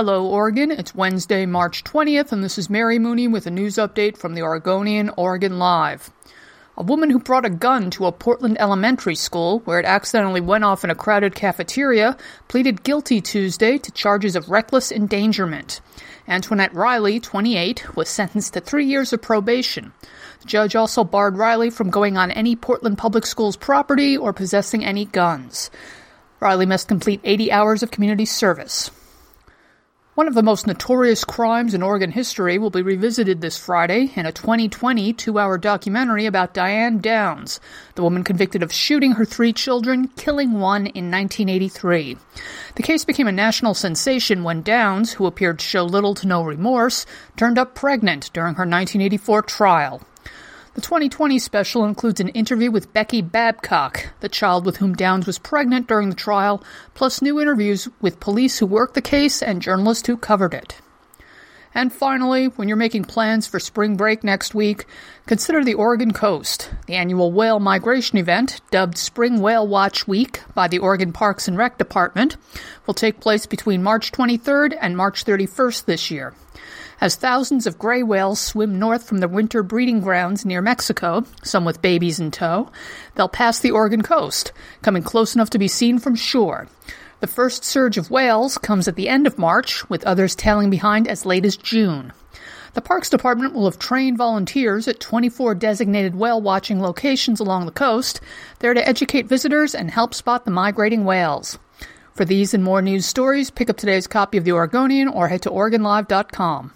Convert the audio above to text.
Hello, Oregon. It's Wednesday, March 20th, and this is Mary Mooney with a news update from the Oregonian Oregon Live. A woman who brought a gun to a Portland elementary school, where it accidentally went off in a crowded cafeteria, pleaded guilty Tuesday to charges of reckless endangerment. Antoinette Riley, 28, was sentenced to three years of probation. The judge also barred Riley from going on any Portland Public Schools property or possessing any guns. Riley must complete 80 hours of community service. One of the most notorious crimes in Oregon history will be revisited this Friday in a 20/20 two hour documentary about Diane Downs, the woman convicted of shooting her three children, killing one in 1983. The case became a national sensation when Downs, who appeared to show little to no remorse, turned up pregnant during her 1984 trial. The 20/20 special includes an interview with Becky Babcock, the child with whom Downs was pregnant during the trial, plus new interviews with police who worked the case and journalists who covered it. And finally, when you're making plans for spring break next week, consider the Oregon coast. The annual whale migration event, dubbed Spring Whale Watch Week by the Oregon Parks and Rec Department, will take place between March 23rd and March 31st this year. As thousands of gray whales swim north from the winter breeding grounds near Mexico, some with babies in tow, they'll pass the Oregon coast, coming close enough to be seen from shore. The first surge of whales comes at the end of March, with others tailing behind as late as June. The Parks Department will have trained volunteers at 24 designated whale watching locations along the coast, there to educate visitors and help spot the migrating whales. For these and more news stories, pick up today's copy of The Oregonian or head to OregonLive.com.